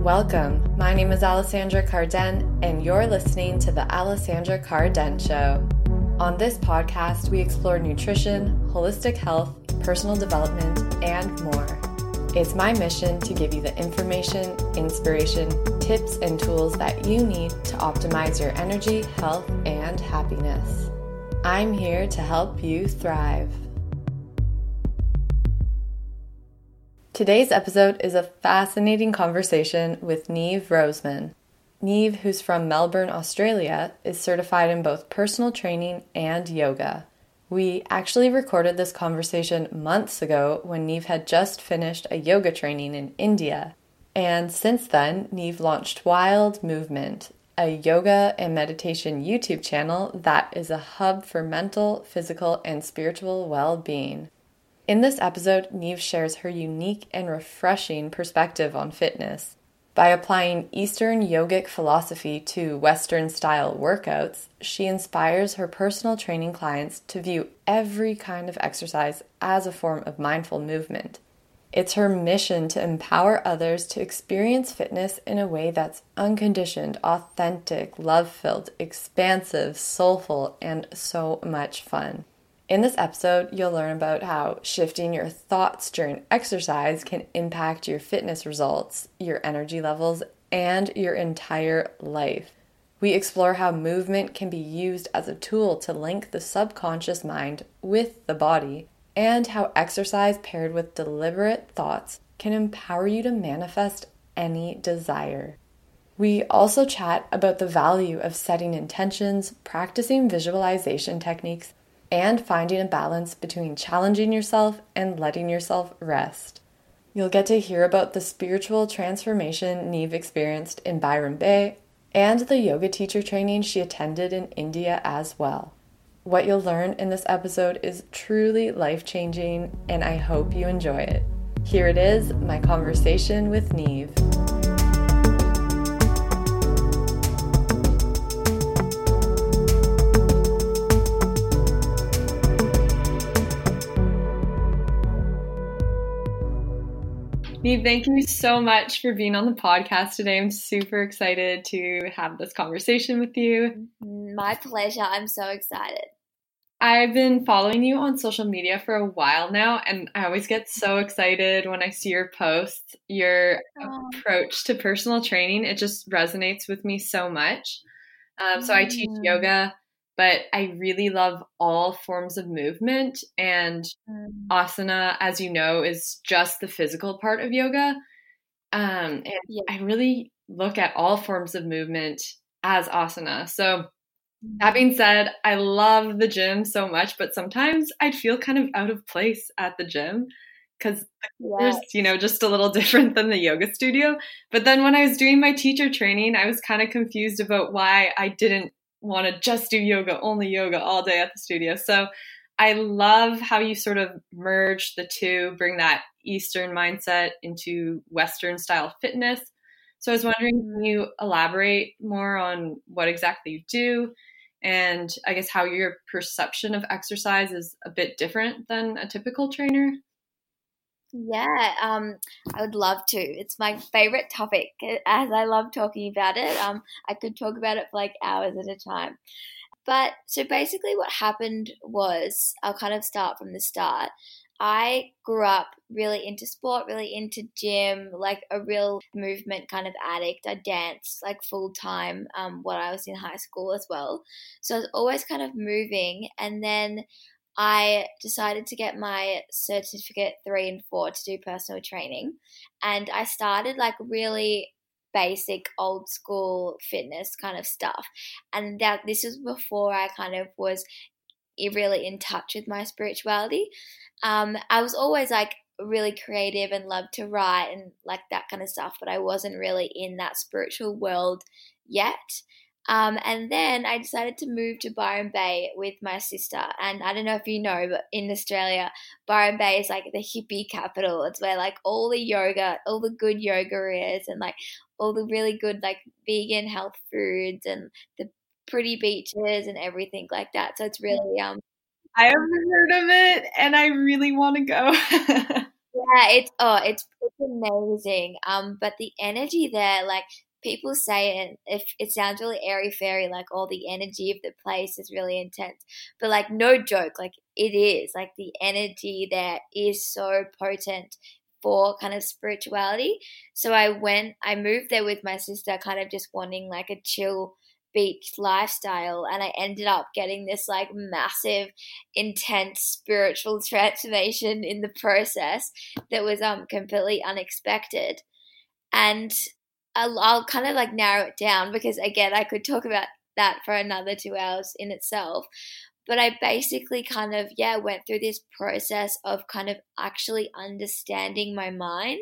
Welcome. My name is Alessandra Carden, and you're listening to The Alessandra Carden Show. On this podcast, we explore nutrition, holistic health, personal development, and more. It's my mission to give you the information, inspiration, tips, and tools that you need to optimize your energy, health, and happiness. I'm here to help you thrive. Today's episode is a fascinating conversation with Neve Roseman. Neve, who's from Melbourne, Australia, is certified in both personal training and yoga. We actually recorded this conversation months ago when Neve had just finished a yoga training in India. And since then, Neve launched Wild Movement, a yoga and meditation YouTube channel that is a hub for mental, physical, and spiritual well being. In this episode, Neve shares her unique and refreshing perspective on fitness. By applying Eastern yogic philosophy to Western style workouts, she inspires her personal training clients to view every kind of exercise as a form of mindful movement. It's her mission to empower others to experience fitness in a way that's unconditioned, authentic, love filled, expansive, soulful, and so much fun. In this episode, you'll learn about how shifting your thoughts during exercise can impact your fitness results, your energy levels, and your entire life. We explore how movement can be used as a tool to link the subconscious mind with the body, and how exercise paired with deliberate thoughts can empower you to manifest any desire. We also chat about the value of setting intentions, practicing visualization techniques, and finding a balance between challenging yourself and letting yourself rest. You'll get to hear about the spiritual transformation Neve experienced in Byron Bay and the yoga teacher training she attended in India as well. What you'll learn in this episode is truly life changing, and I hope you enjoy it. Here it is my conversation with Neve. Neve, thank you so much for being on the podcast today. I'm super excited to have this conversation with you. My pleasure. I'm so excited. I've been following you on social media for a while now, and I always get so excited when I see your posts. Your oh. approach to personal training, it just resonates with me so much. Um, so, I teach mm. yoga but I really love all forms of movement. And mm. asana, as you know, is just the physical part of yoga. Um, and yeah. I really look at all forms of movement as asana. So, that mm. being said, I love the gym so much, but sometimes I'd feel kind of out of place at the gym because yes. you know, just a little different than the yoga studio. But then when I was doing my teacher training, I was kind of confused about why I didn't want to just do yoga, only yoga all day at the studio. So I love how you sort of merge the two, bring that Eastern mindset into Western style fitness. So I was wondering, can mm-hmm. you elaborate more on what exactly you do? And I guess how your perception of exercise is a bit different than a typical trainer? Yeah, um, I would love to. It's my favorite topic, eh, as I love talking about it. Um, I could talk about it for like hours at a time. But so basically, what happened was I'll kind of start from the start. I grew up really into sport, really into gym, like a real movement kind of addict. I danced like full time um, when I was in high school as well. So I was always kind of moving. And then I decided to get my certificate three and four to do personal training. And I started like really basic old school fitness kind of stuff. And that this was before I kind of was really in touch with my spirituality. Um, I was always like really creative and loved to write and like that kind of stuff, but I wasn't really in that spiritual world yet. Um, and then I decided to move to Byron Bay with my sister. And I don't know if you know, but in Australia, Byron Bay is like the hippie capital. It's where like all the yoga, all the good yoga is, and like all the really good like vegan health foods and the pretty beaches and everything like that. So it's really um. I haven't heard of it, and I really want to go. Yeah, it's oh, it's it's amazing. Um, but the energy there, like people say it if it sounds really airy fairy like all the energy of the place is really intense but like no joke like it is like the energy there is so potent for kind of spirituality. So i went i moved there with my sister kind of just wanting like a chill beach lifestyle and I ended up getting this like massive intense spiritual transformation in the process that was um completely unexpected. And I'll, I'll kind of like narrow it down because again I could talk about that for another 2 hours in itself but I basically kind of, yeah, went through this process of kind of actually understanding my mind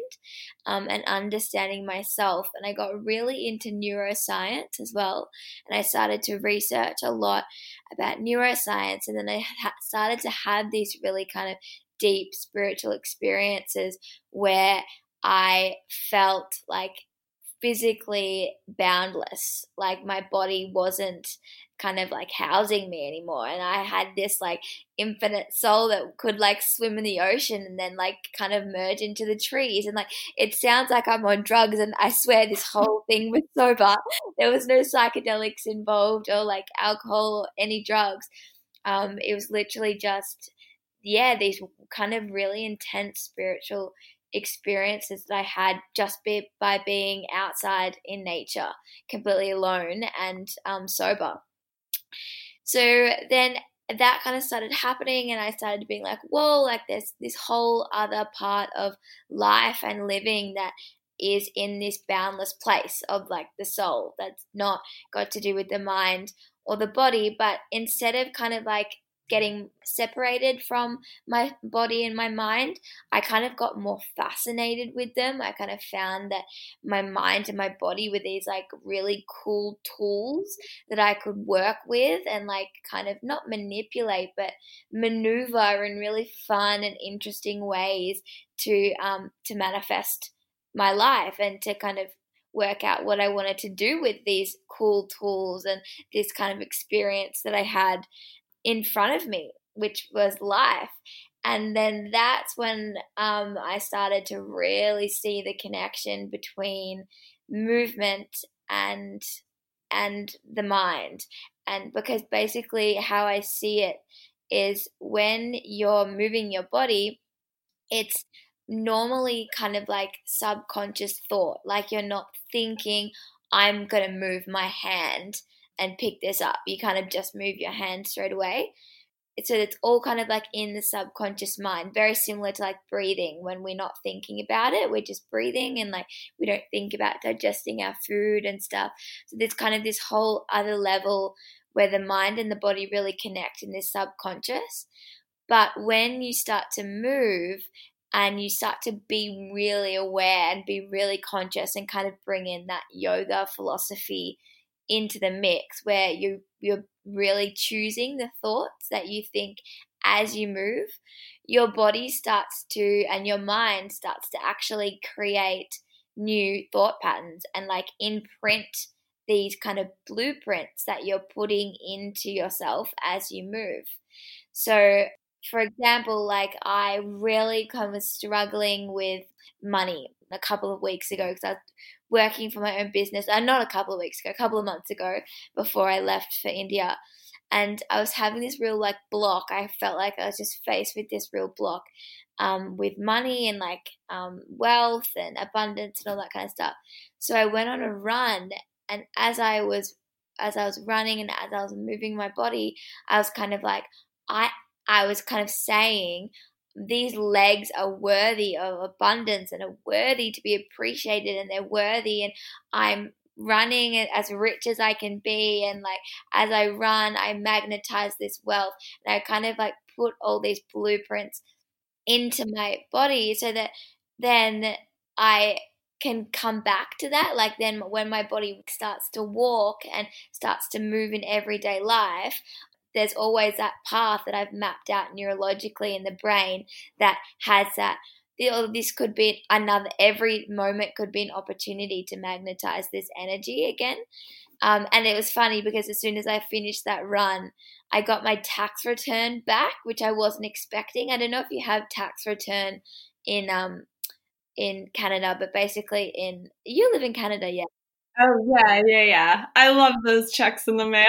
um, and understanding myself. And I got really into neuroscience as well. And I started to research a lot about neuroscience. And then I ha- started to have these really kind of deep spiritual experiences where I felt like physically boundless. Like my body wasn't kind of like housing me anymore and i had this like infinite soul that could like swim in the ocean and then like kind of merge into the trees and like it sounds like i'm on drugs and i swear this whole thing was sober there was no psychedelics involved or like alcohol or any drugs um it was literally just yeah these kind of really intense spiritual experiences that I had just be, by being outside in nature, completely alone and um, sober. So then that kind of started happening and I started being like, whoa, like there's this whole other part of life and living that is in this boundless place of like the soul that's not got to do with the mind or the body, but instead of kind of like getting separated from my body and my mind, I kind of got more fascinated with them. I kind of found that my mind and my body were these like really cool tools that I could work with and like kind of not manipulate, but maneuver in really fun and interesting ways to um, to manifest my life and to kind of work out what I wanted to do with these cool tools and this kind of experience that I had in front of me, which was life. And then that's when um, I started to really see the connection between movement and and the mind. And because basically how I see it is when you're moving your body, it's normally kind of like subconscious thought. Like you're not thinking, I'm going to move my hand and pick this up. You kind of just move your hand straight away. So it's all kind of like in the subconscious mind, very similar to like breathing. When we're not thinking about it, we're just breathing and like we don't think about digesting our food and stuff. So there's kind of this whole other level where the mind and the body really connect in this subconscious. But when you start to move and you start to be really aware and be really conscious and kind of bring in that yoga philosophy into the mix where you you're really choosing the thoughts that you think as you move your body starts to and your mind starts to actually create new thought patterns and like imprint these kind of blueprints that you're putting into yourself as you move. So for example like i really kind of was struggling with money a couple of weeks ago because i working for my own business, and uh, not a couple of weeks ago, a couple of months ago, before I left for India. And I was having this real like block. I felt like I was just faced with this real block um, with money and like um, wealth and abundance and all that kind of stuff. So I went on a run, and as I was as I was running and as I was moving my body, I was kind of like I I was kind of saying, these legs are worthy of abundance and are worthy to be appreciated and they're worthy and I'm running as rich as I can be and like as I run I magnetize this wealth. And I kind of like put all these blueprints into my body so that then I can come back to that. Like then when my body starts to walk and starts to move in everyday life there's always that path that I've mapped out neurologically in the brain that has that. This could be another, every moment could be an opportunity to magnetize this energy again. Um, and it was funny because as soon as I finished that run, I got my tax return back, which I wasn't expecting. I don't know if you have tax return in um in Canada, but basically in you live in Canada, yeah. Oh yeah, yeah, yeah. I love those checks in the mail.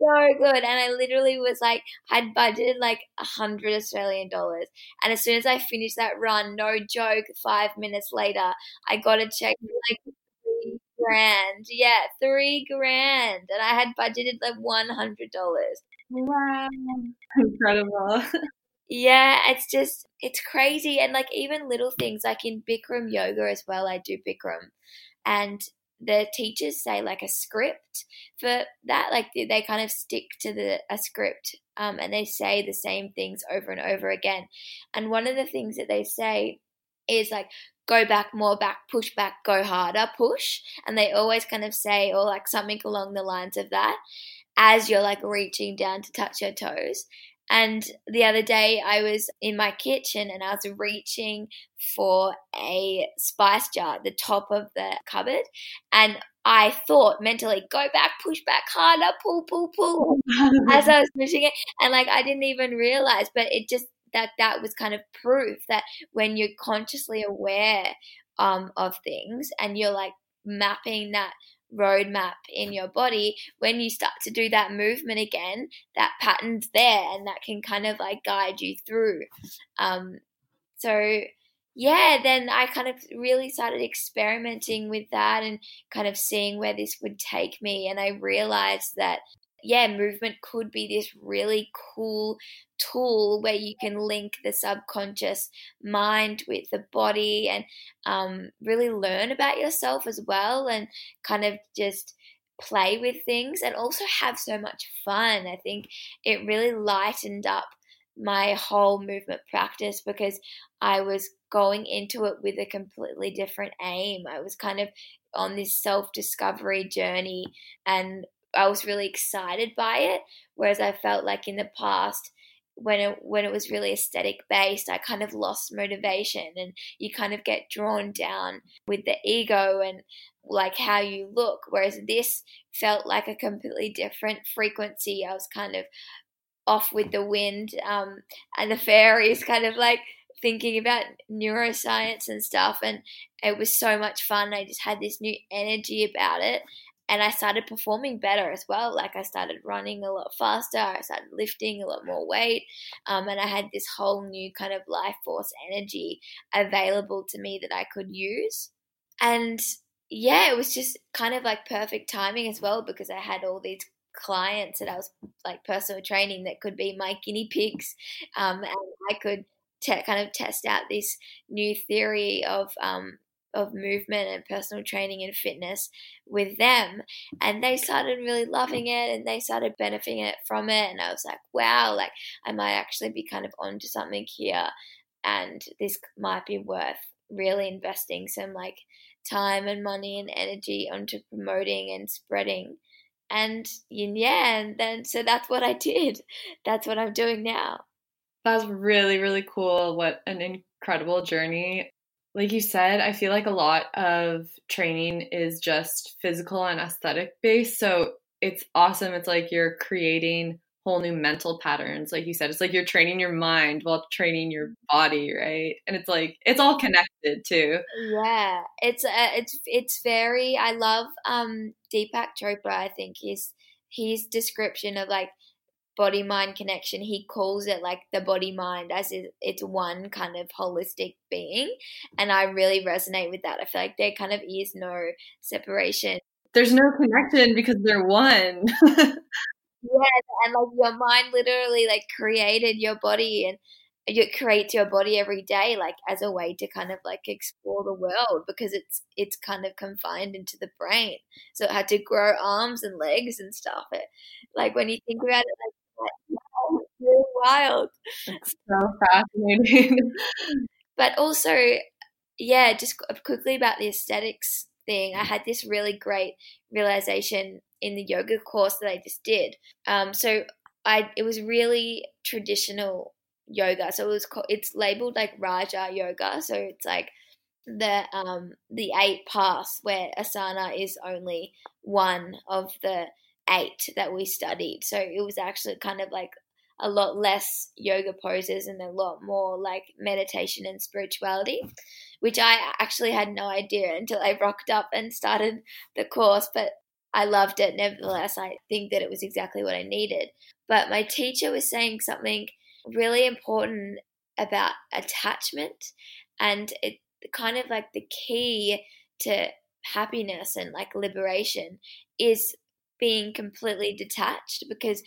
So good. And I literally was like, I'd budgeted like a hundred Australian dollars. And as soon as I finished that run, no joke, five minutes later, I got a check for like three grand. Yeah, three grand. And I had budgeted like one hundred dollars. Wow. Incredible. Yeah, it's just it's crazy and like even little things like in Bikram yoga as well, I do Bikram. And the teachers say like a script for that like they kind of stick to the a script um, and they say the same things over and over again. And one of the things that they say is like go back more back push back go harder push. And they always kind of say or like something along the lines of that as you're like reaching down to touch your toes and the other day, I was in my kitchen and I was reaching for a spice jar at the top of the cupboard. And I thought mentally, go back, push back harder, pull, pull, pull, as I was pushing it. And like, I didn't even realize, but it just, that that was kind of proof that when you're consciously aware um, of things and you're like mapping that roadmap in your body, when you start to do that movement again, that pattern's there and that can kind of like guide you through. Um, so, yeah, then I kind of really started experimenting with that and kind of seeing where this would take me. And I realized that yeah, movement could be this really cool tool where you can link the subconscious mind with the body and um, really learn about yourself as well and kind of just play with things and also have so much fun. I think it really lightened up my whole movement practice because I was going into it with a completely different aim. I was kind of on this self discovery journey and I was really excited by it. Whereas I felt like in the past, when it when it was really aesthetic based, I kind of lost motivation, and you kind of get drawn down with the ego and like how you look. Whereas this felt like a completely different frequency. I was kind of off with the wind, um, and the fairies kind of like thinking about neuroscience and stuff and it was so much fun i just had this new energy about it and I started performing better as well. Like I started running a lot faster, I started lifting a lot more weight, um, and I had this whole new kind of life force energy available to me that I could use. And yeah, it was just kind of like perfect timing as well because I had all these clients that I was like personal training that could be my guinea pigs, um, and I could. Kind of test out this new theory of um, of movement and personal training and fitness with them. And they started really loving it and they started benefiting it from it. And I was like wow like I might actually be kind of onto something here. And this might be worth really investing some like time and money and energy onto promoting and spreading. And yeah and then so that's what I did. That's what I'm doing now. That's really really cool. What an incredible journey like you said, I feel like a lot of training is just physical and aesthetic based. So it's awesome. It's like you're creating whole new mental patterns. Like you said, it's like you're training your mind while training your body, right? And it's like it's all connected too. Yeah, it's uh, it's it's very. I love um Deepak Chopra. I think his his description of like body mind connection. He calls it like the body mind as it's one kind of holistic being. And I really resonate with that. I feel like there kind of is no separation. There's no connection because they're one. yeah, and like your mind literally like created your body and it creates your body every day like as a way to kind of like explore the world because it's it's kind of confined into the brain so it had to grow arms and legs and stuff it like when you think about it like wild. It's so fascinating. but also, yeah, just quickly about the aesthetics thing. I had this really great realization in the yoga course that I just did. Um, so I it was really traditional yoga. So it was it's labeled like Raja yoga. So it's like the um the eight paths where asana is only one of the eight that we studied. So it was actually kind of like a lot less yoga poses and a lot more like meditation and spirituality, which I actually had no idea until I rocked up and started the course. But I loved it nevertheless. I think that it was exactly what I needed. But my teacher was saying something really important about attachment and it kind of like the key to happiness and like liberation is being completely detached because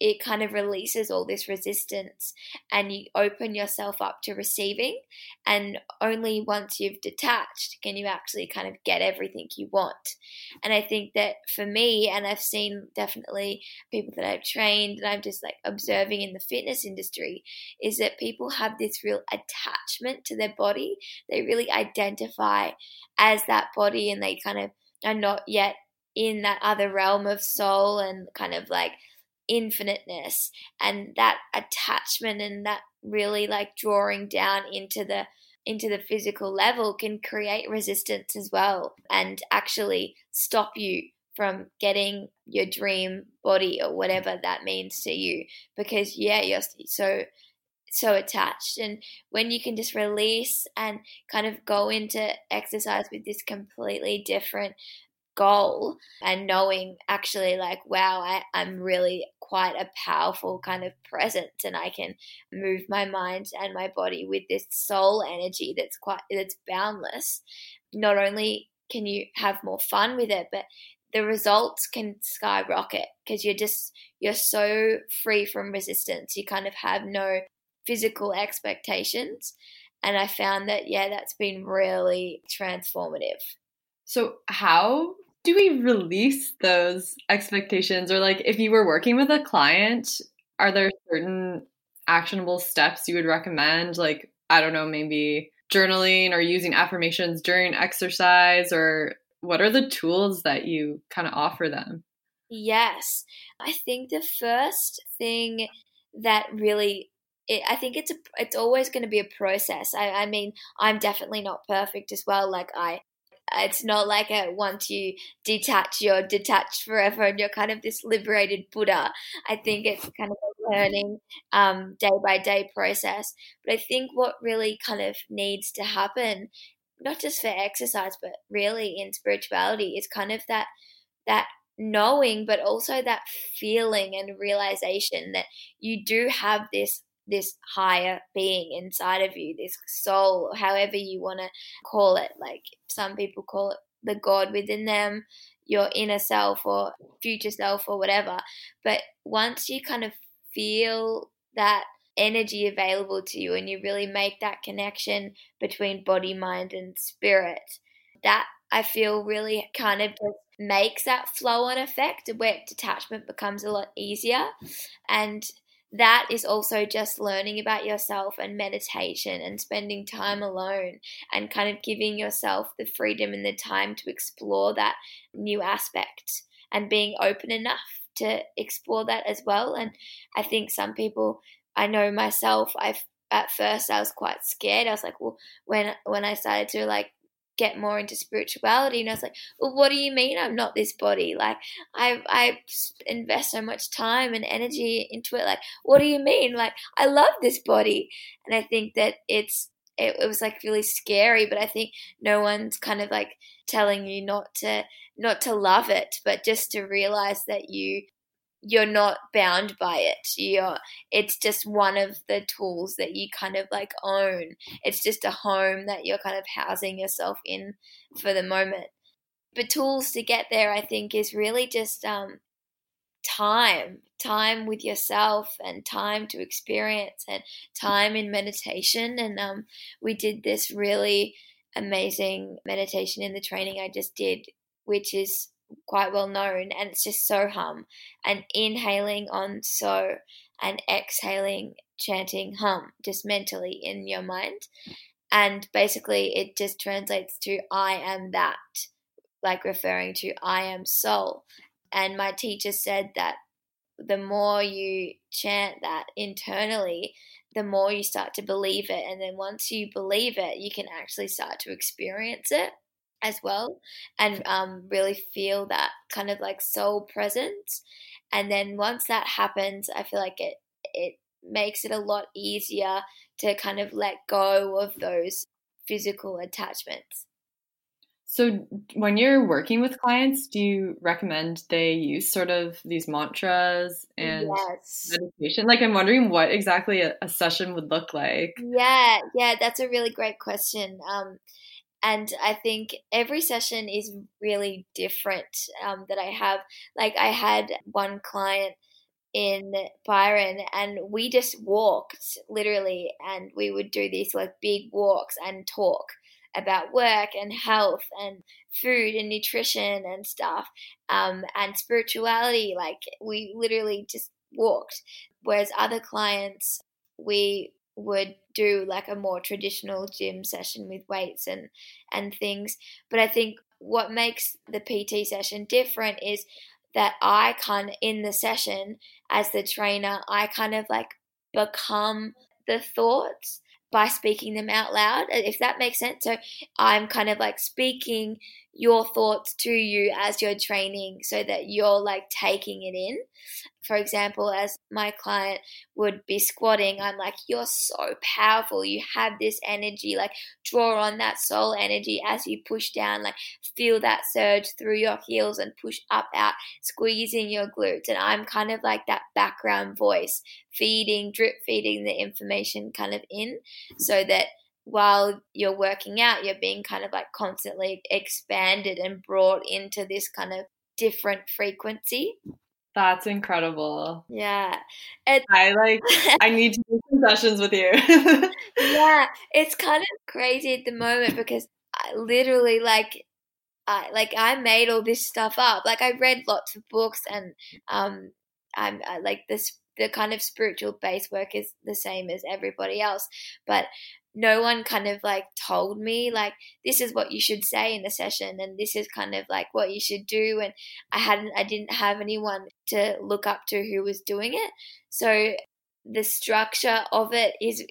it kind of releases all this resistance and you open yourself up to receiving. And only once you've detached can you actually kind of get everything you want. And I think that for me, and I've seen definitely people that I've trained and I'm just like observing in the fitness industry, is that people have this real attachment to their body. They really identify as that body and they kind of are not yet in that other realm of soul and kind of like infiniteness and that attachment and that really like drawing down into the into the physical level can create resistance as well and actually stop you from getting your dream body or whatever that means to you because yeah you're so so attached. And when you can just release and kind of go into exercise with this completely different goal and knowing actually like wow I, i'm really quite a powerful kind of presence and i can move my mind and my body with this soul energy that's quite that's boundless. Not only can you have more fun with it but the results can skyrocket because you're just you're so free from resistance. You kind of have no physical expectations. And i found that yeah that's been really transformative. So how do we release those expectations or like if you were working with a client are there certain actionable steps you would recommend like i don't know maybe journaling or using affirmations during exercise or what are the tools that you kind of offer them yes i think the first thing that really it, I think it's a, it's always going to be a process. I, I mean, I'm definitely not perfect as well. Like I it's not like a once you detach, you're detached forever and you're kind of this liberated Buddha. I think it's kind of a learning um, day by day process. But I think what really kind of needs to happen, not just for exercise, but really in spirituality, is kind of that that knowing, but also that feeling and realization that you do have this this higher being inside of you, this soul, however you want to call it. Like some people call it the God within them, your inner self or future self or whatever. But once you kind of feel that energy available to you and you really make that connection between body, mind, and spirit, that I feel really kind of makes that flow on effect where detachment becomes a lot easier. And that is also just learning about yourself and meditation and spending time alone and kind of giving yourself the freedom and the time to explore that new aspect and being open enough to explore that as well. And I think some people, I know myself, I at first I was quite scared. I was like, well, when when I started to like get more into spirituality. And I was like, well, what do you mean I'm not this body? Like, I, I invest so much time and energy into it. Like, what do you mean? Like, I love this body. And I think that it's, it, it was like really scary, but I think no one's kind of like telling you not to, not to love it, but just to realize that you you're not bound by it. You're it's just one of the tools that you kind of like own. It's just a home that you're kind of housing yourself in for the moment. But tools to get there I think is really just um time, time with yourself and time to experience and time in meditation and um we did this really amazing meditation in the training I just did which is quite well known, and it's just so hum. And inhaling on so and exhaling, chanting hum, just mentally in your mind. And basically, it just translates to I am that, like referring to I am soul. And my teacher said that the more you chant that internally, the more you start to believe it. And then once you believe it, you can actually start to experience it as well and um, really feel that kind of like soul presence and then once that happens i feel like it it makes it a lot easier to kind of let go of those physical attachments. So, when you're working with clients, do you recommend they use sort of these mantras and yes. meditation? Like, I'm wondering what exactly a, a, session would look like. Yeah, yeah, that's a really great question. Um, and I think every session is really different um, that I have. Like, I had one client in Byron and we just walked literally and we would do these like big walks and talk about work and health and food and nutrition and stuff um, and spirituality like we literally just walked whereas other clients we would do like a more traditional gym session with weights and and things but i think what makes the pt session different is that I kind in the session as the trainer, I kind of like become the thoughts by speaking them out loud, if that makes sense. So I'm kind of like speaking your thoughts to you as you're training so that you're like taking it in. For example, as my client would be squatting, I'm like, You're so powerful. You have this energy. Like, draw on that soul energy as you push down. Like, feel that surge through your heels and push up out, squeezing your glutes. And I'm kind of like that background voice, feeding, drip feeding the information kind of in so that while you're working out, you're being kind of like constantly expanded and brought into this kind of different frequency. That's incredible. Yeah. It, I like I need to do some sessions with you. yeah, it's kind of crazy at the moment because I literally like I like I made all this stuff up. Like I read lots of books and um I'm I, like this the kind of spiritual base work is the same as everybody else, but no one kind of like told me like this is what you should say in the session and this is kind of like what you should do and I hadn't I didn't have anyone to look up to who was doing it. So the structure of it is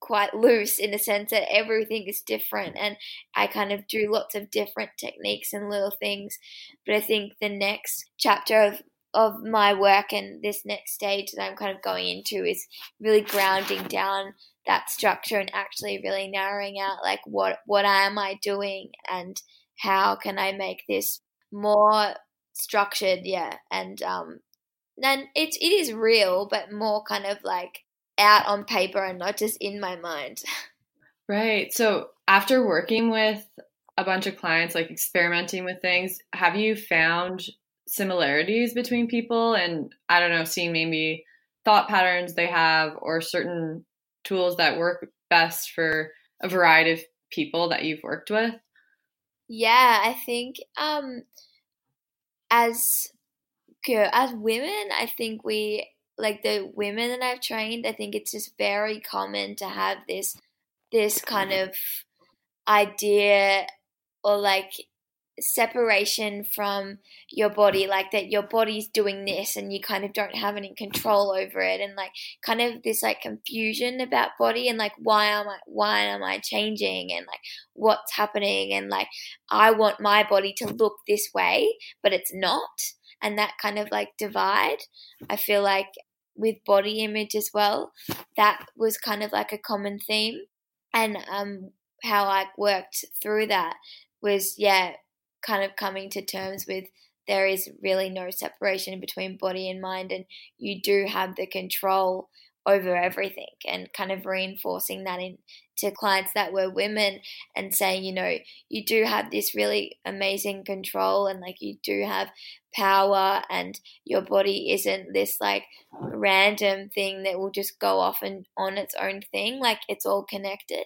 quite loose in the sense that everything is different and I kind of do lots of different techniques and little things. But I think the next chapter of of my work and this next stage that I'm kind of going into is really grounding down that structure and actually really narrowing out like what what am I doing and how can I make this more structured yeah and um then it it is real but more kind of like out on paper and not just in my mind. Right so after working with a bunch of clients like experimenting with things have you found similarities between people? And i don't know seeing maybe thought patterns they have or certain tools that work best for a variety of people that you've worked with? Yeah, I think um, as as women, I think we like the women that I've trained. I think it's just very common to have this this kind of idea or like separation from your body like that your body's doing this and you kind of don't have any control over it and like kind of this like confusion about body and like why am i why am i changing and like what's happening and like i want my body to look this way but it's not. And that kind of like divide i feel like with body image as well that was kind of like a common theme. And um how i worked through that was yeah kind of coming to terms with there is really no separation between body and mind, and you do have the control over everything, and kind of reinforcing that in to clients that were women and saying, you know, you do have this really amazing control, and like you do have power, and your body isn't this like random thing that will just go off and on its own thing, like it's all connected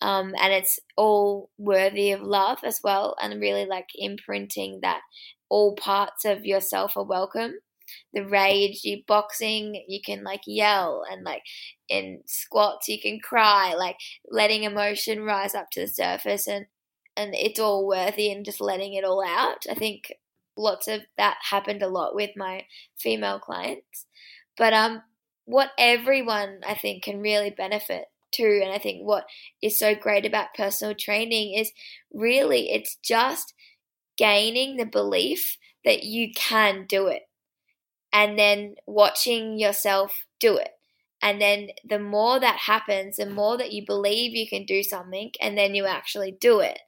um, and it's all worthy of love as well and really like imprinting that all parts of yourself are welcome. The rage you boxing you can like yell and like in squats you can cry like letting emotion rise up to the surface and and it's all worthy and just letting it all out. I think lots of that happened a lot with my female clients. But um what everyone i think can really benefit too. And I think what is so great about personal training is really it's just gaining the belief that you can do it and then watching yourself do it And then the more that happens, the more that you believe you can do something and then you actually do it,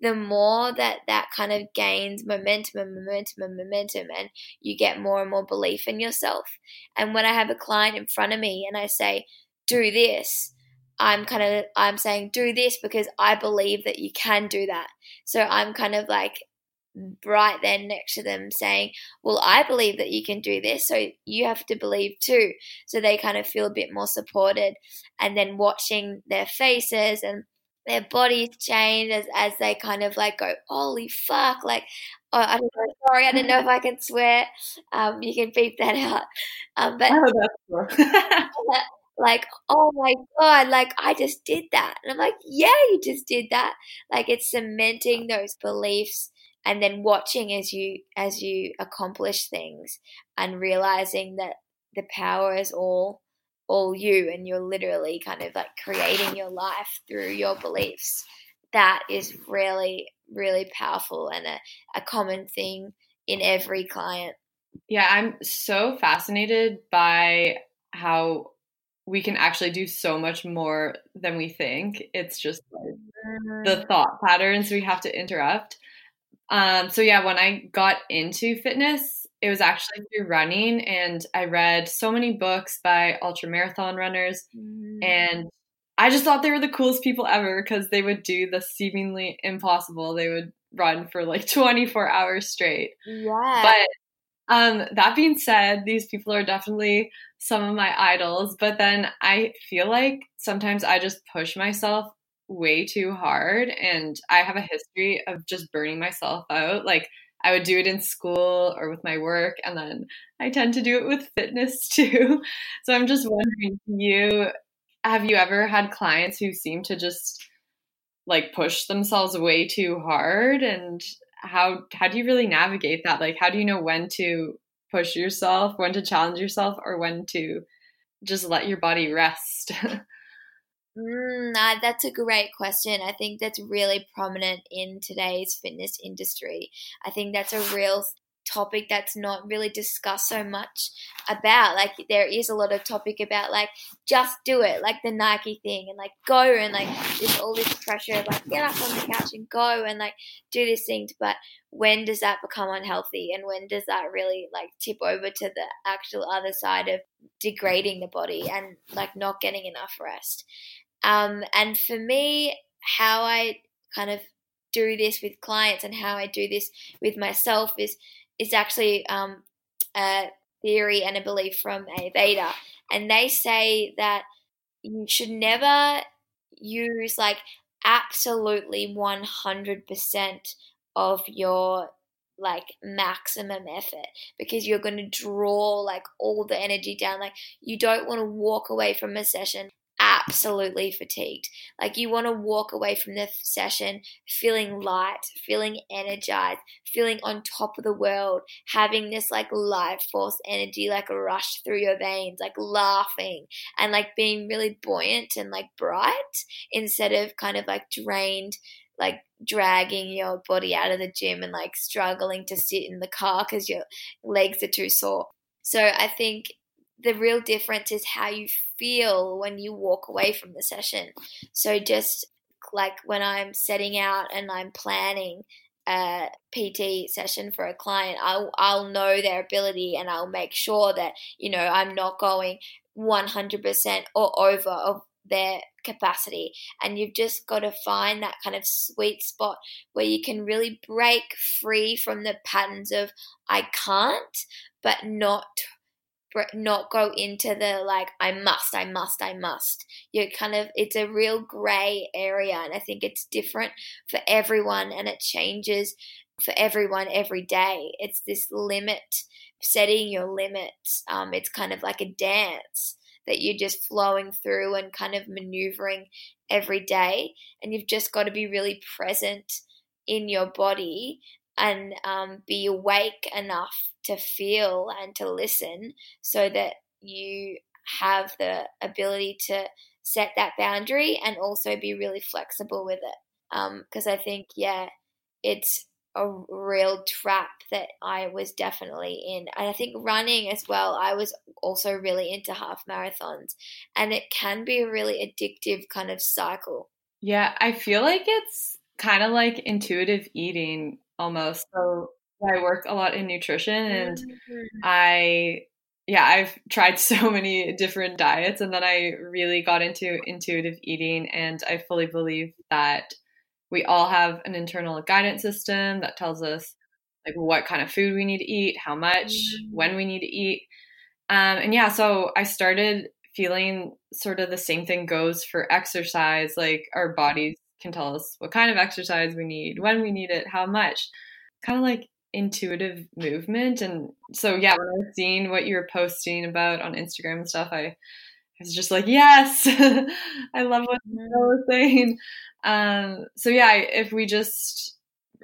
the more that that kind of gains momentum and momentum and momentum and you get more and more belief in yourself. And when I have a client in front of me and I say, do this, I'm kind of I'm saying do this because I believe that you can do that. So I'm kind of like right there next to them saying, Well, I believe that you can do this, so you have to believe too. So they kind of feel a bit more supported. And then watching their faces and their bodies change as, as they kind of like go, Holy fuck, like oh, I don't know, sorry, I don't know if I can swear. Um, you can beep that out. Um, but oh, like, oh my God, like I just did that. And I'm like, yeah, you just did that. Like it's cementing those beliefs and then watching as you as you accomplish things and realizing that the power is all all you and you're literally kind of like creating your life through your beliefs that is really really powerful and a, a common thing in every client yeah i'm so fascinated by how we can actually do so much more than we think it's just like the mm-hmm. thought patterns we have to interrupt um, so yeah, when I got into fitness, it was actually through running, and I read so many books by ultra marathon runners, mm. and I just thought they were the coolest people ever because they would do the seemingly impossible. They would run for like 24 hours straight. Yeah. But um, that being said, these people are definitely some of my idols. But then I feel like sometimes I just push myself way too hard and I have a history of just burning myself out. Like I would do it in school or with my work and then I tend to do it with fitness too. So I'm just wondering you have you ever had clients who seem to just like push themselves way too hard and how how do you really navigate that? Like how do you know when to push yourself, when to challenge yourself or when to just let your body rest? Mm, that's a great question. I think that's really prominent in today's fitness industry. I think that's a real topic that's not really discussed so much about. Like there is a lot of topic about like just do it, like the Nike thing, and like go and like there's all this pressure of like get up on the couch and go and like do this thing. But when does that become unhealthy, and when does that really like tip over to the actual other side of degrading the body and like not getting enough rest? Um, and for me, how I kind of do this with clients and how I do this with myself is is actually um, a theory and a belief from Ayurveda, and they say that you should never use like absolutely one hundred percent of your like maximum effort because you're going to draw like all the energy down. Like you don't want to walk away from a session absolutely fatigued. Like you want to walk away from the session feeling light, feeling energized, feeling on top of the world, having this like life force energy like rush through your veins, like laughing and like being really buoyant and like bright instead of kind of like drained like dragging your body out of the gym and like struggling to sit in the car because your legs are too sore. So I think the real difference is how you feel when you walk away from the session. So just like when I'm setting out and I'm planning a PT session for a client, I'll I'll know their ability and I'll make sure that you know I'm not going 100% or over of their capacity and you've just got to find that kind of sweet spot where you can really break free from the patterns of I can't but not not go into the like I must, I must, I must. You're kind of it's a real gray area, and I think it's different for everyone, and it changes for everyone every day. It's this limit, setting your limits. Um, it's kind of like a dance that you're just flowing through and kind of maneuvering every day, and you've just got to be really present in your body and um, be awake enough to feel and to listen so that you have the ability to set that boundary and also be really flexible with it. Because um, I think, yeah, it's a real trap that I was definitely in. And I think running as well, I was also really into half marathons. And it can be a really addictive kind of cycle. Yeah, I feel like it's kind of like intuitive eating almost. So I work a lot in nutrition and mm-hmm. I yeah, I've tried so many different diets and then I really got into intuitive eating and I fully believe that we all have an internal guidance system that tells us like what kind of food we need to eat, how much, mm-hmm. when we need to eat. Um, and yeah, so I started feeling sort of the same thing goes for exercise. Like our bodies can tell us what kind of exercise we need, when we need it, how much. Kind of like intuitive movement. And so, yeah, when I was seeing what you were posting about on Instagram and stuff, I, I was just like, yes, I love what you were saying. Um, so, yeah, if we just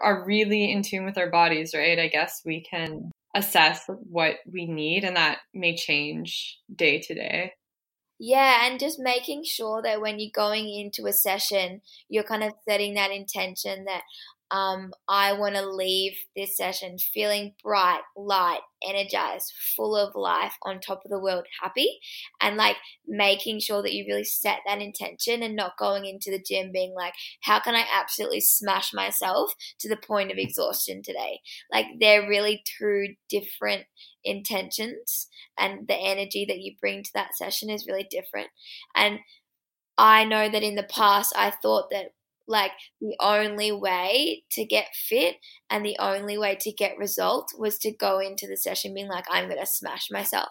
are really in tune with our bodies, right, I guess we can assess what we need, and that may change day to day. Yeah, and just making sure that when you're going into a session, you're kind of setting that intention that um, I want to leave this session feeling bright, light, energized, full of life, on top of the world, happy, and like making sure that you really set that intention and not going into the gym being like, how can I absolutely smash myself to the point of exhaustion today? Like, they're really two different intentions, and the energy that you bring to that session is really different. And I know that in the past, I thought that like the only way to get fit and the only way to get results was to go into the session being like i'm going to smash myself.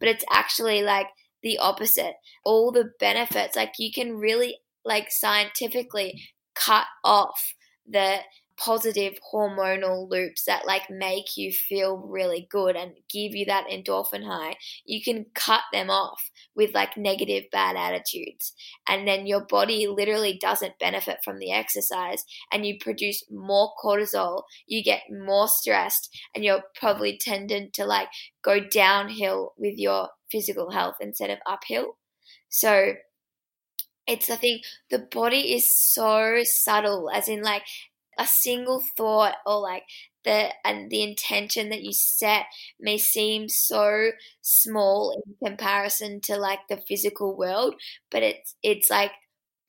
But it's actually like the opposite. All the benefits like you can really like scientifically cut off the positive hormonal loops that like make you feel really good and give you that endorphin high you can cut them off with like negative bad attitudes. And then your body literally doesn't benefit from the exercise and you produce more cortisol you get more stressed and you're probably tending to like go downhill with your physical health instead of uphill. So it's I think the body is so subtle, as in like a single thought or like the and the intention that you set may seem so small in comparison to like the physical world, but it's it's like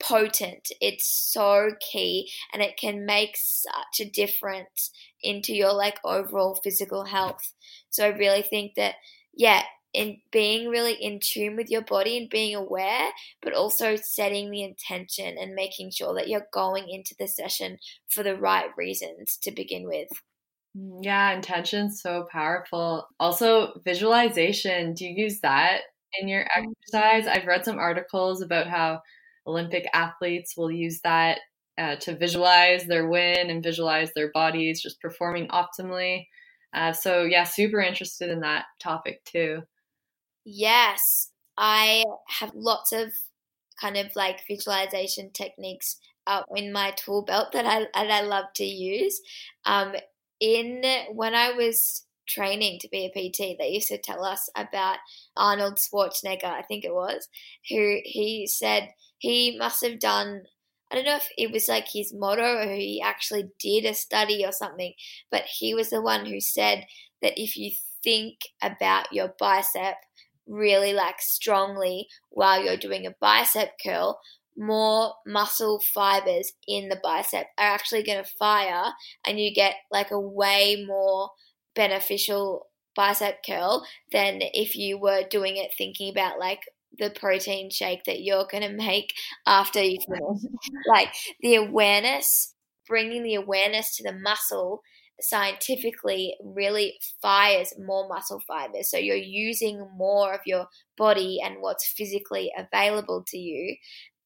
potent. It's so key and it can make such a difference into your like overall physical health. So I really think that yeah, in being really in tune with your body and being aware, but also setting the intention and making sure that you're going into the session for the right reasons to begin with. Mm, yeah, intention's so powerful. Also, visualization. Do you use that in your mm. exercise? I've read some articles about how Olympic athletes will use that uh, to visualize their win and visualize their bodies just performing optimally. Uh, so, yeah, super interested in that topic too. Yes, I have lots of kind of like visualization techniques uh, in my tool belt that I that I love to use. Um, in when I was training to be a PT, they used to tell us about Arnold Schwarzenegger, I think it was, who he said he must have done. I don't know if it was like his motto or he actually did a study or something, but he was the one who said that if you think about your bicep really like strongly while you're doing a bicep curl, more muscle fibers in the bicep are actually going to fire and you get like a way more beneficial bicep curl than if you were doing it thinking about like the protein shake that you're going to make after you finish. like the awareness, bringing the awareness to the muscle scientifically really fires more muscle fibers. So you're using more of your body and what's physically available to you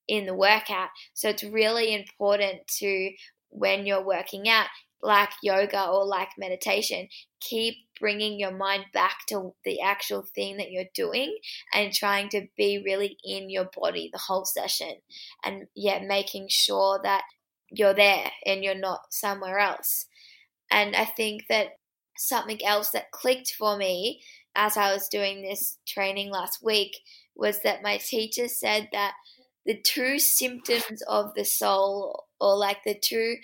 in the workout. So it's really important to, when you're working out, like yoga or like meditation, keep bringing your mind back to the actual thing that you're doing and trying to be really in your body the whole session. And yeah, making sure that you're there and you're not somewhere else. And I think that something else that clicked for me as I was doing this training last week was that my teacher said that the true symptoms of the soul, or like the true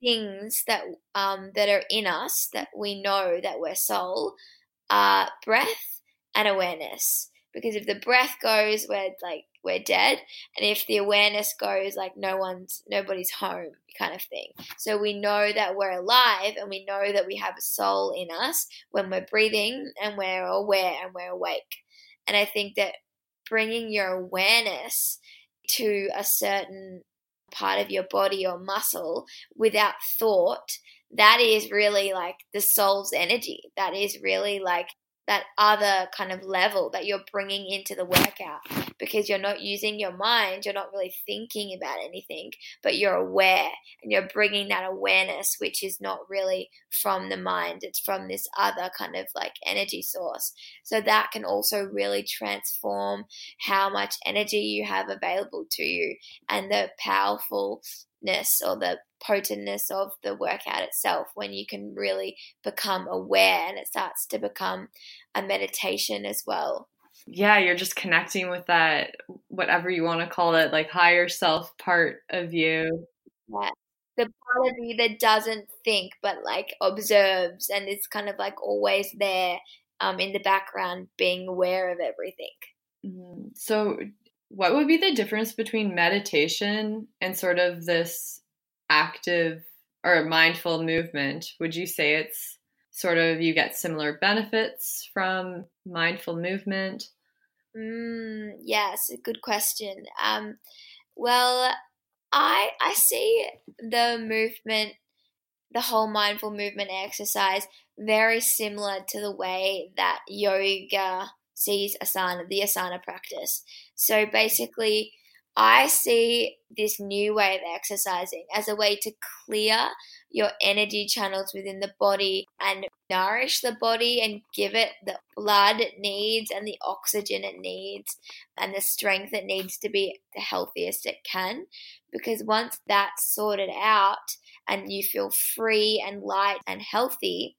things that um, that are in us that we know that we're soul are breath and awareness. Because if the breath goes, we're like we're dead, and if the awareness goes, like no one's nobody's home, kind of thing. So we know that we're alive, and we know that we have a soul in us when we're breathing and we're aware and we're awake. And I think that bringing your awareness to a certain part of your body or muscle without thought, that is really like the soul's energy. That is really like that other kind of level that you're bringing into the workout because you're not using your mind, you're not really thinking about anything, but you're aware and you're bringing that awareness, which is not really from the mind, it's from this other kind of like energy source. So that can also really transform how much energy you have available to you and the powerfulness or the potentness of the workout itself when you can really become aware and it starts to become a meditation as well. Yeah, you're just connecting with that, whatever you want to call it, like higher self part of you. Yeah. The part of you that doesn't think but like observes and is kind of like always there um, in the background, being aware of everything. Mm-hmm. So, what would be the difference between meditation and sort of this active or mindful movement, would you say it's sort of you get similar benefits from mindful movement? Mm, yes, good question. Um, well, I I see the movement, the whole mindful movement exercise, very similar to the way that yoga sees asana, the asana practice. So basically, I see this new way of exercising as a way to clear your energy channels within the body and nourish the body and give it the blood it needs and the oxygen it needs and the strength it needs to be the healthiest it can. Because once that's sorted out and you feel free and light and healthy,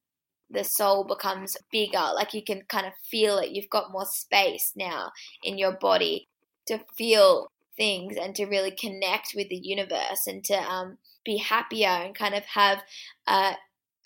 the soul becomes bigger. Like you can kind of feel it. You've got more space now in your body to feel things and to really connect with the universe and to um, be happier and kind of have a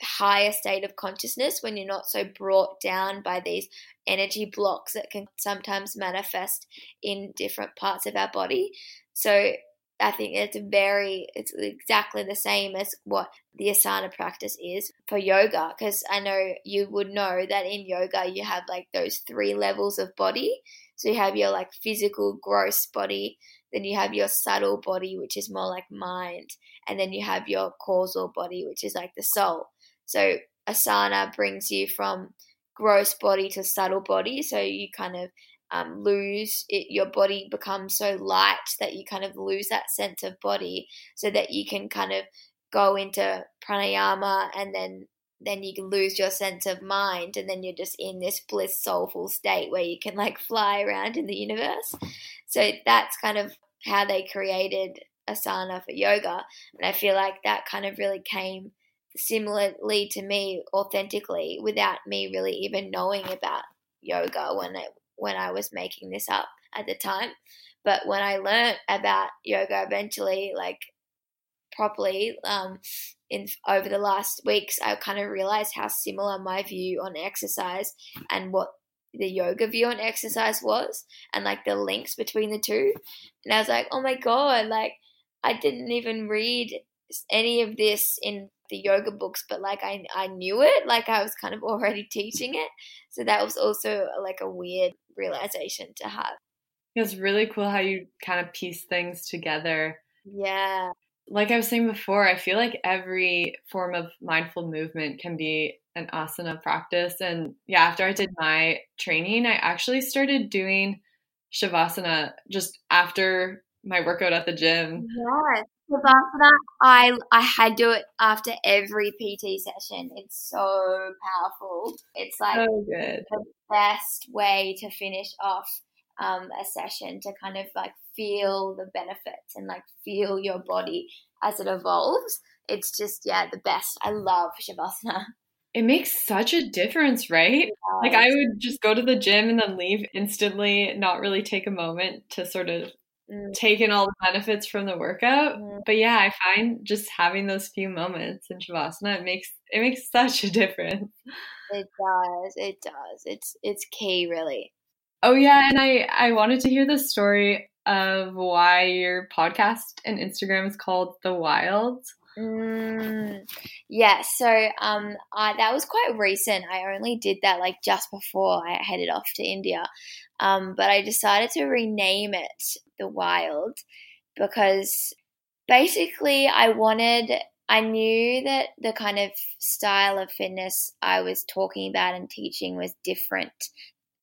higher state of consciousness when you're not so brought down by these energy blocks that can sometimes manifest in different parts of our body. So I think it's very, it's exactly the same as what the asana practice is for yoga. Because I know you would know that in yoga you have like those three levels of body. So you have your like physical, gross body, then you have your subtle body, which is more like mind. And then you have your causal body, which is like the soul. So asana brings you from gross body to subtle body. So you kind of um, lose it, your body becomes so light that you kind of lose that sense of body so that you can kind of go into pranayama and then then you can lose your sense of mind and then you're just in this bliss soulful state where you can like fly around in the universe. So that's kind of how they created asana for yoga and i feel like that kind of really came similarly to me authentically without me really even knowing about yoga when when i was making this up at the time. But when i learned about yoga eventually like properly um, in over the last weeks, I kind of realized how similar my view on exercise and what the yoga view on exercise was, and like the links between the two. And I was like, oh my god, like I didn't even read any of this in the yoga books, but like I I knew it, like I was kind of already teaching it. So that was also like a weird realization to have. It's really cool how you kind of piece things together. Yeah like I was saying before, I feel like every form of mindful movement can be an asana practice. And yeah, after I did my training, I actually started doing shavasana just after my workout at the gym. Yeah, shavasana. I I had do it after every PT session. It's so powerful. It's like so good. the best way to finish off um, a session to kind of like feel the benefits and like feel your body as it evolves. It's just, yeah, the best. I love Shavasana. It makes such a difference, right? Like I would just go to the gym and then leave instantly, not really take a moment to sort of mm. in all the benefits from the workout. Mm. But yeah, I find just having those few moments in Shavasana it makes it makes such a difference. It does. It does. It's it's key really. Oh yeah, and I I wanted to hear the story of why your podcast and Instagram is called The Wild. Mm, yeah, so um, I, that was quite recent. I only did that like just before I headed off to India, um, but I decided to rename it The Wild because basically I wanted. I knew that the kind of style of fitness I was talking about and teaching was different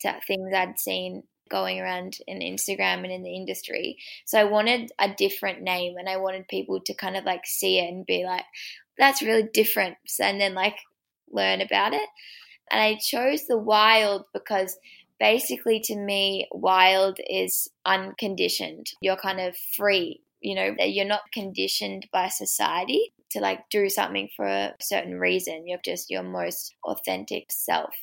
things I'd seen going around in Instagram and in the industry. So I wanted a different name and I wanted people to kind of like see it and be like, that's really different. And then like learn about it. And I chose the wild because basically to me, wild is unconditioned. You're kind of free. You know, you're not conditioned by society to like do something for a certain reason. You're just your most authentic self.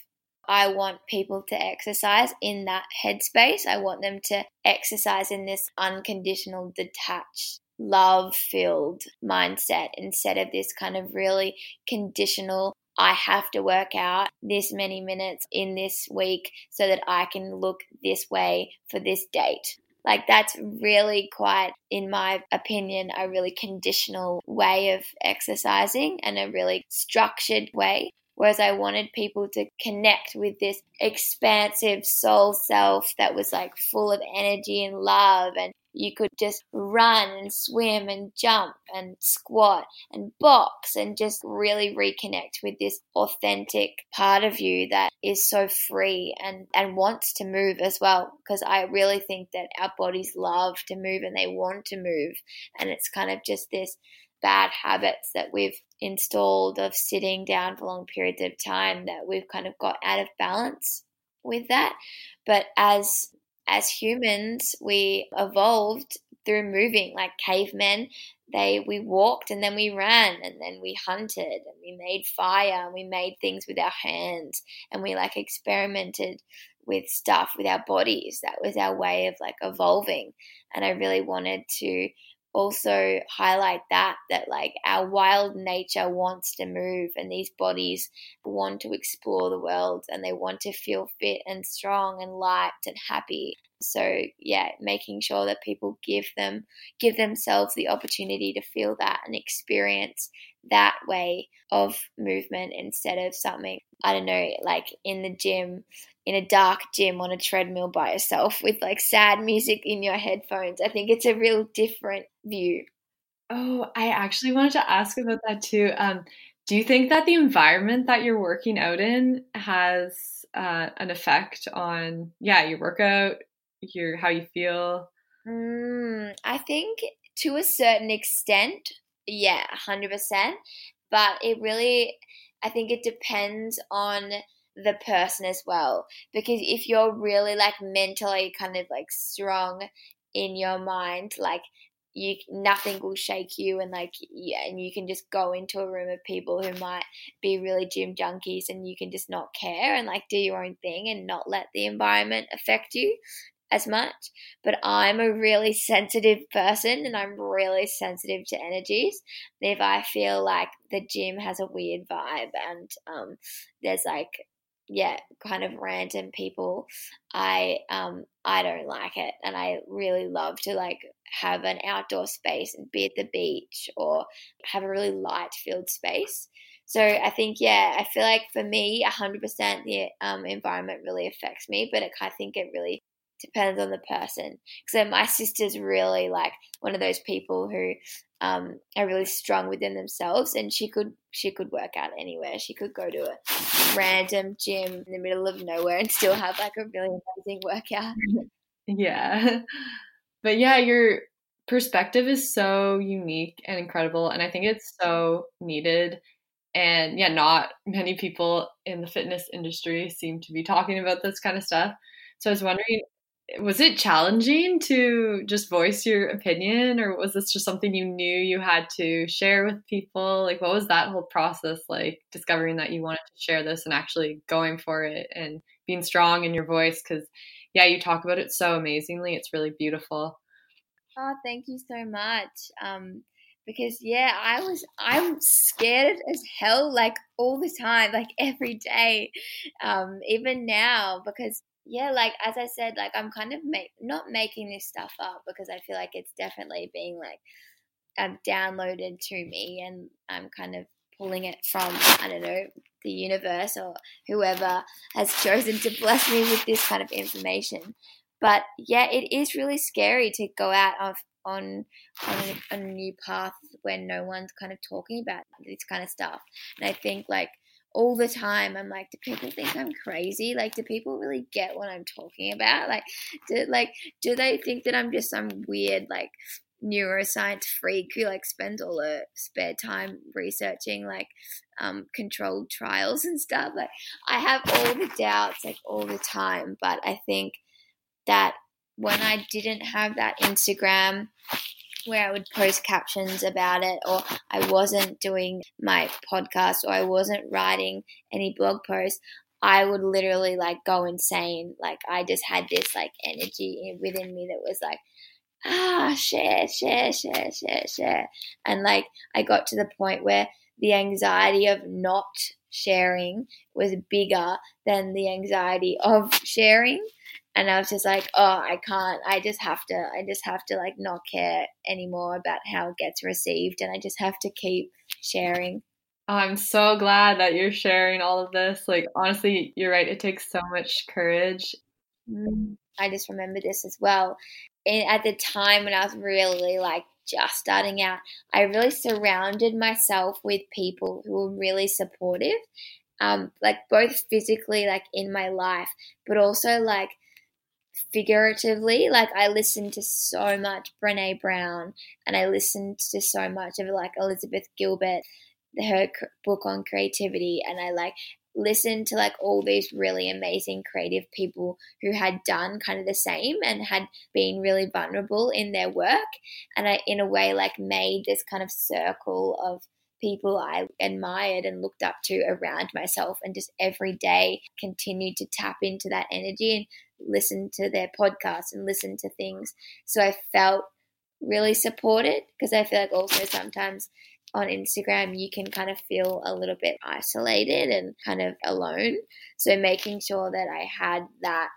I want people to exercise in that headspace. I want them to exercise in this unconditional, detached, love filled mindset instead of this kind of really conditional. I have to work out this many minutes in this week so that I can look this way for this date. Like, that's really quite, in my opinion, a really conditional way of exercising and a really structured way. Whereas I wanted people to connect with this expansive soul self that was like full of energy and love. And you could just run and swim and jump and squat and box and just really reconnect with this authentic part of you that is so free and, and wants to move as well. Because I really think that our bodies love to move and they want to move. And it's kind of just this bad habits that we've installed of sitting down for long periods of time that we've kind of got out of balance with that. But as as humans, we evolved through moving like cavemen. They we walked and then we ran and then we hunted and we made fire and we made things with our hands and we like experimented with stuff with our bodies. That was our way of like evolving. And I really wanted to also highlight that that like our wild nature wants to move and these bodies want to explore the world and they want to feel fit and strong and light and happy. So yeah making sure that people give them give themselves the opportunity to feel that and experience that way of movement instead of something i don't know like in the gym in a dark gym on a treadmill by yourself with like sad music in your headphones. I think it's a real different view. Oh, I actually wanted to ask about that too. Um, do you think that the environment that you're working out in has uh, an effect on, yeah, your workout, your how you feel? Mm, I think to a certain extent, yeah, hundred percent. But it really, I think it depends on the person as well. Because if you're really like mentally kind of like strong in your mind, like you nothing will shake you and like yeah and you can just go into a room of people who might be really gym junkies and you can just not care and like do your own thing and not let the environment affect you as much but i'm a really sensitive person and i'm really sensitive to energies if i feel like the gym has a weird vibe and um, there's like yeah, kind of random people, I um I don't like it, and I really love to like have an outdoor space and be at the beach or have a really light filled space. So I think yeah, I feel like for me, hundred percent the um, environment really affects me, but it, I think it really depends on the person. So my sister's really like one of those people who um, are really strong within themselves, and she could she could work out anywhere. She could go to a random gym in the middle of nowhere and still have like a really amazing workout. Yeah, but yeah, your perspective is so unique and incredible, and I think it's so needed. And yeah, not many people in the fitness industry seem to be talking about this kind of stuff. So I was wondering was it challenging to just voice your opinion or was this just something you knew you had to share with people? Like what was that whole process like discovering that you wanted to share this and actually going for it and being strong in your voice? Because yeah you talk about it so amazingly. It's really beautiful. Oh, thank you so much. Um, because yeah, I was I'm scared as hell like all the time, like every day, um, even now because yeah, like as I said, like I'm kind of make, not making this stuff up because I feel like it's definitely being like um, downloaded to me, and I'm kind of pulling it from I don't know the universe or whoever has chosen to bless me with this kind of information. But yeah, it is really scary to go out of on on a, new path when no one's kind of talking about this kind of stuff. And I think like all the time I'm like, do people think I'm crazy? Like, do people really get what I'm talking about? Like, do like do they think that I'm just some weird like neuroscience freak who like spends all her spare time researching like um, controlled trials and stuff? Like, I have all the doubts like all the time, but I think that when I didn't have that Instagram where I would post captions about it, or I wasn't doing my podcast, or I wasn't writing any blog posts, I would literally like go insane. Like I just had this like energy within me that was like, ah, share, share, share, share, share. And like I got to the point where the anxiety of not sharing was bigger than the anxiety of sharing and I was just like, oh, I can't. I just have to. I just have to like not care anymore about how it gets received, and I just have to keep sharing. I'm so glad that you're sharing all of this. Like, honestly, you're right. It takes so much courage. Mm, I just remember this as well. And at the time when I was really like just starting out, I really surrounded myself with people who were really supportive, um, like both physically, like in my life, but also like figuratively. Like I listened to so much Brene Brown, and I listened to so much of like Elizabeth Gilbert, her book on creativity, and I like listened to like all these really amazing creative people who had done kind of the same and had been really vulnerable in their work and I in a way like made this kind of circle of people I admired and looked up to around myself and just every day continued to tap into that energy and listen to their podcasts and listen to things. So I felt really supported because I feel like also sometimes on Instagram you can kind of feel a little bit isolated and kind of alone. So making sure that I had that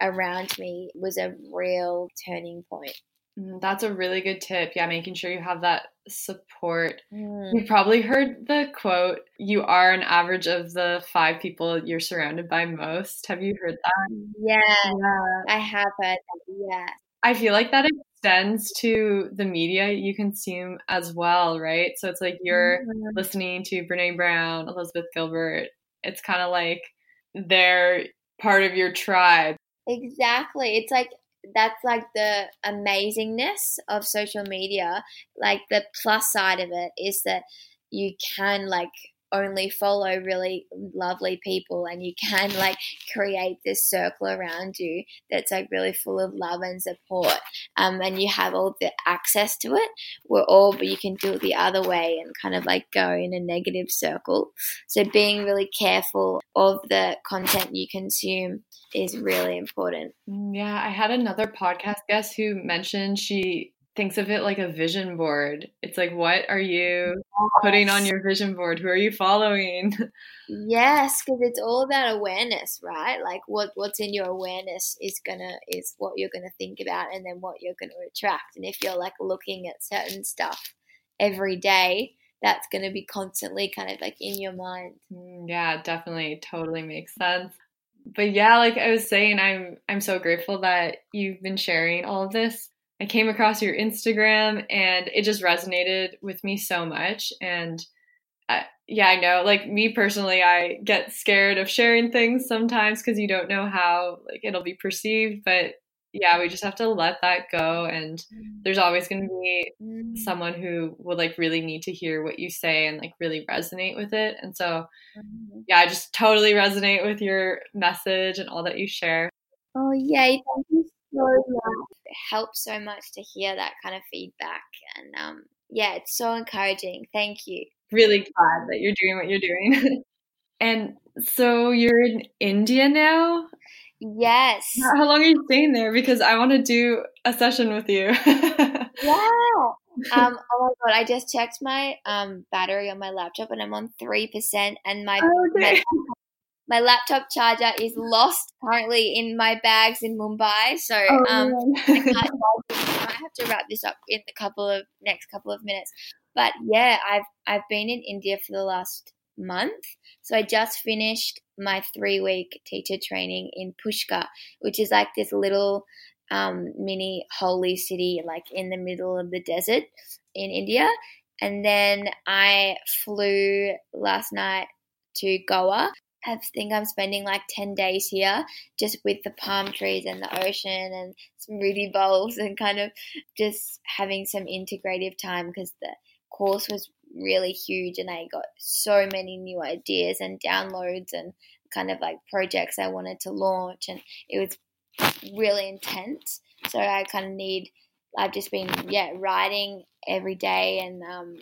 around me was a real turning point. Mm, that's a really good tip. Yeah, making sure you have that support. Mm. You've probably heard the quote, you are an average of the five people you're surrounded by most. Have you heard that? Yeah, yeah. I have heard that. Yeah. I feel like that extends to the media you consume as well, right? So it's like you're mm-hmm. listening to Brene Brown, Elizabeth Gilbert. It's kind of like they're part of your tribe. Exactly. It's like that's like the amazingness of social media. Like the plus side of it is that you can like only follow really lovely people and you can like create this circle around you that's like really full of love and support um, and you have all the access to it we're all but you can do it the other way and kind of like go in a negative circle. So being really careful of the content you consume is really important. Mm, yeah i had another podcast guest who mentioned she thinks of it like a vision board. It's like, what are you putting on your vision board? Who are you following? Yes, because it's all about awareness, right? Like what what's in your awareness is gonna is what you're gonna think about, and then what you're gonna attract. And if you're like looking at certain stuff every day, that's gonna be constantly kind of like in your mind. Mm, yeah, definitely, totally makes sense but yeah like i was saying i'm i'm so grateful that you've been sharing all of this I came across your Instagram and it just resonated with me so much. And I, yeah, I know, like me personally, I get scared of sharing things sometimes because you don't know how like it'll be perceived. But yeah, we just have to let that go. And mm. there's always going to be mm. someone who will like really need to hear what you say and like really resonate with it. And so, mm-hmm. yeah, I just totally resonate with your message and all that you share. Oh, yay. Thank you so much. Helps so much to hear that kind of feedback. And um, yeah, it's so encouraging. Thank you. Really glad that you're doing what you're doing. and so you're in India now? Yes. How long are you staying there? Because I want to do a session with you. yeah. Um, oh my god! I just checked my um battery on my laptop, and I'm on three percent, and my, oh, okay. my, my laptop charger is lost currently in my bags in Mumbai. So oh, um, I, I have to wrap this up in the couple of next couple of minutes. But yeah, I've I've been in India for the last month. So I just finished my three week teacher training in Pushkar, which is like this little um, mini holy city, like in the middle of the desert in India. And then I flew last night to Goa. I think I'm spending like 10 days here just with the palm trees and the ocean and smoothie bowls and kind of just having some integrative time because the course was really huge and I got so many new ideas and downloads and kind of like projects I wanted to launch and it was really intense. So I kind of need I've just been yeah writing every day and um,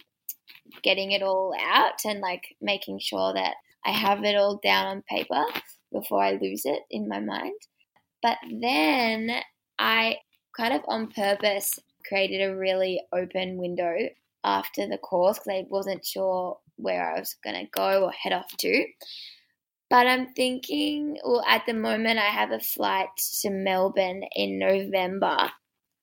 getting it all out and like making sure that I have it all down on paper before I lose it in my mind. But then I kind of on purpose created a really open window after the course because I wasn't sure where I was going to go or head off to. But I'm thinking, well, at the moment, I have a flight to Melbourne in November,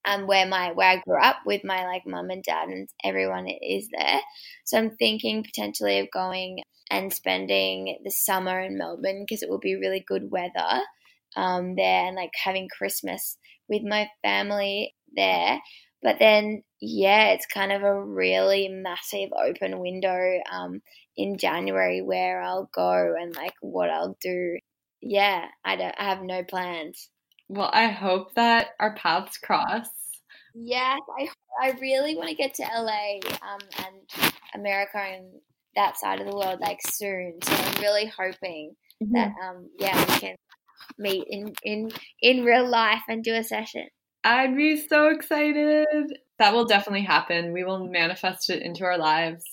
um, where my where I grew up with my like mum and dad and everyone is there. So I'm thinking potentially of going and spending the summer in Melbourne because it will be really good weather um, there and like having Christmas with my family there. But then, yeah, it's kind of a really massive open window um, in January where I'll go and like what I'll do. Yeah, I don't. I have no plans. Well, I hope that our paths cross. Yes, I I really want to get to LA um, and America and that side of the world like soon. So I'm really hoping mm-hmm. that um yeah we can meet in in in real life and do a session. I'd be so excited. That will definitely happen. We will manifest it into our lives.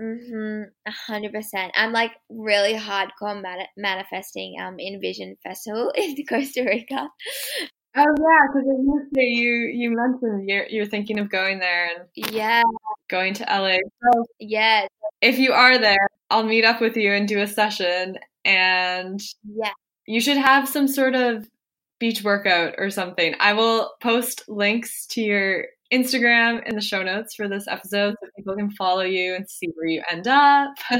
Mhm, a hundred percent. I'm like really hardcore manifesting um Envision Festival in Costa Rica. Oh yeah, because you you mentioned you're you're thinking of going there and yeah, going to LA. So yeah, if you are there, I'll meet up with you and do a session. And yeah, you should have some sort of beach workout or something. I will post links to your Instagram in the show notes for this episode so people can follow you and see where you end up.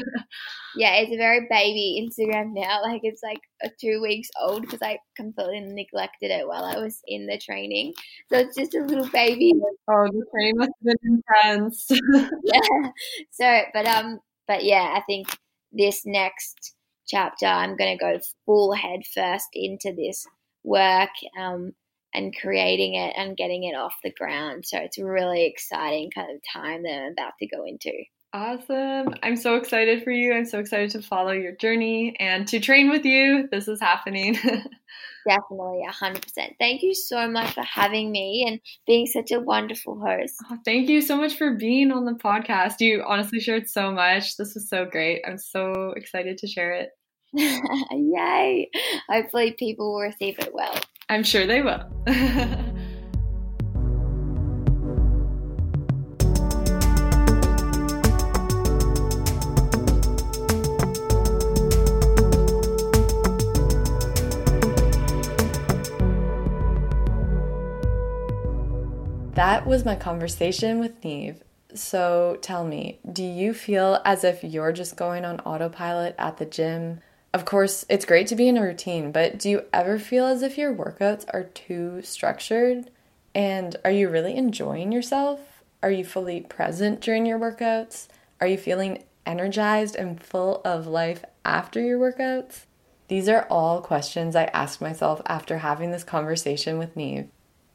yeah, it's a very baby Instagram now. Like it's like two weeks old because I completely neglected it while I was in the training. So it's just a little baby. Oh, the training must have been intense. yeah. So, but um, but yeah, I think this next chapter I'm going to go full head first into this work um, and creating it and getting it off the ground. So it's a really exciting kind of time that I'm about to go into. Awesome. I'm so excited for you. I'm so excited to follow your journey and to train with you. This is happening. Definitely, 100%. Thank you so much for having me and being such a wonderful host. Oh, thank you so much for being on the podcast. You honestly shared so much. This was so great. I'm so excited to share it. Yay! Hopefully, people will receive it well. I'm sure they will. That was my conversation with Neve. So tell me, do you feel as if you're just going on autopilot at the gym? Of course, it's great to be in a routine, but do you ever feel as if your workouts are too structured? And are you really enjoying yourself? Are you fully present during your workouts? Are you feeling energized and full of life after your workouts? These are all questions I asked myself after having this conversation with Neve.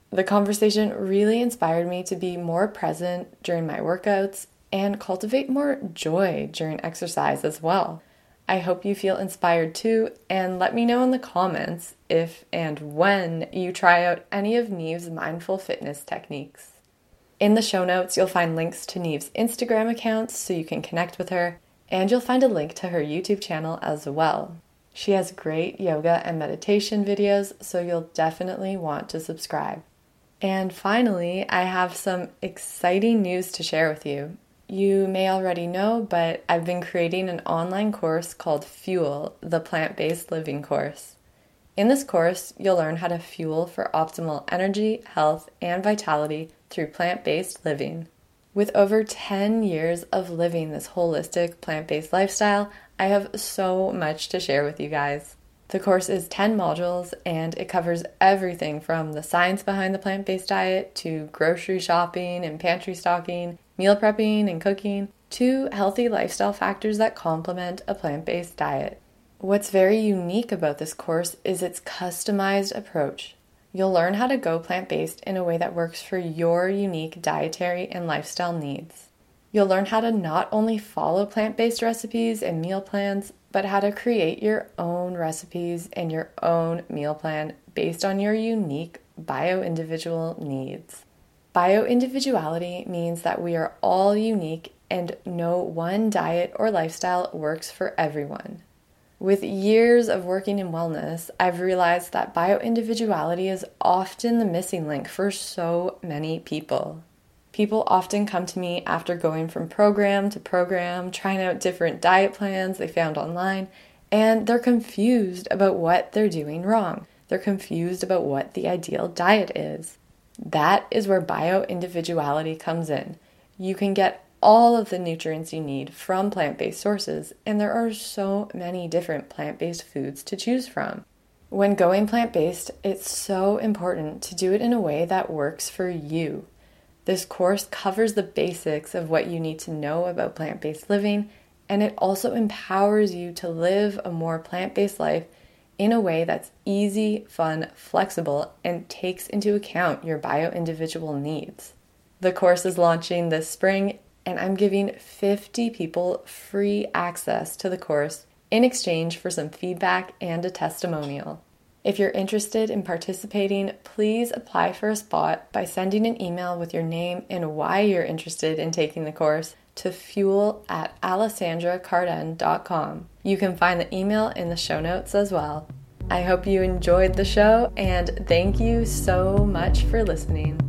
The conversation really inspired me to be more present during my workouts and cultivate more joy during exercise as well. I hope you feel inspired too, and let me know in the comments if and when you try out any of Neve's mindful fitness techniques. In the show notes, you'll find links to Neve's Instagram accounts so you can connect with her, and you'll find a link to her YouTube channel as well. She has great yoga and meditation videos, so you'll definitely want to subscribe. And finally, I have some exciting news to share with you. You may already know, but I've been creating an online course called Fuel, the plant based living course. In this course, you'll learn how to fuel for optimal energy, health, and vitality through plant based living. With over 10 years of living this holistic plant based lifestyle, I have so much to share with you guys. The course is 10 modules and it covers everything from the science behind the plant based diet to grocery shopping and pantry stocking, meal prepping and cooking, two healthy lifestyle factors that complement a plant based diet. What's very unique about this course is its customized approach. You'll learn how to go plant based in a way that works for your unique dietary and lifestyle needs. You'll learn how to not only follow plant based recipes and meal plans, but how to create your own recipes and your own meal plan based on your unique bio individual needs. Bio individuality means that we are all unique and no one diet or lifestyle works for everyone. With years of working in wellness, I've realized that bio individuality is often the missing link for so many people. People often come to me after going from program to program, trying out different diet plans they found online, and they're confused about what they're doing wrong. They're confused about what the ideal diet is. That is where bio individuality comes in. You can get all of the nutrients you need from plant based sources, and there are so many different plant based foods to choose from. When going plant based, it's so important to do it in a way that works for you. This course covers the basics of what you need to know about plant based living, and it also empowers you to live a more plant based life in a way that's easy, fun, flexible, and takes into account your bio individual needs. The course is launching this spring, and I'm giving 50 people free access to the course in exchange for some feedback and a testimonial. If you're interested in participating, please apply for a spot by sending an email with your name and why you're interested in taking the course to fuel at alessandracarden.com. You can find the email in the show notes as well. I hope you enjoyed the show and thank you so much for listening.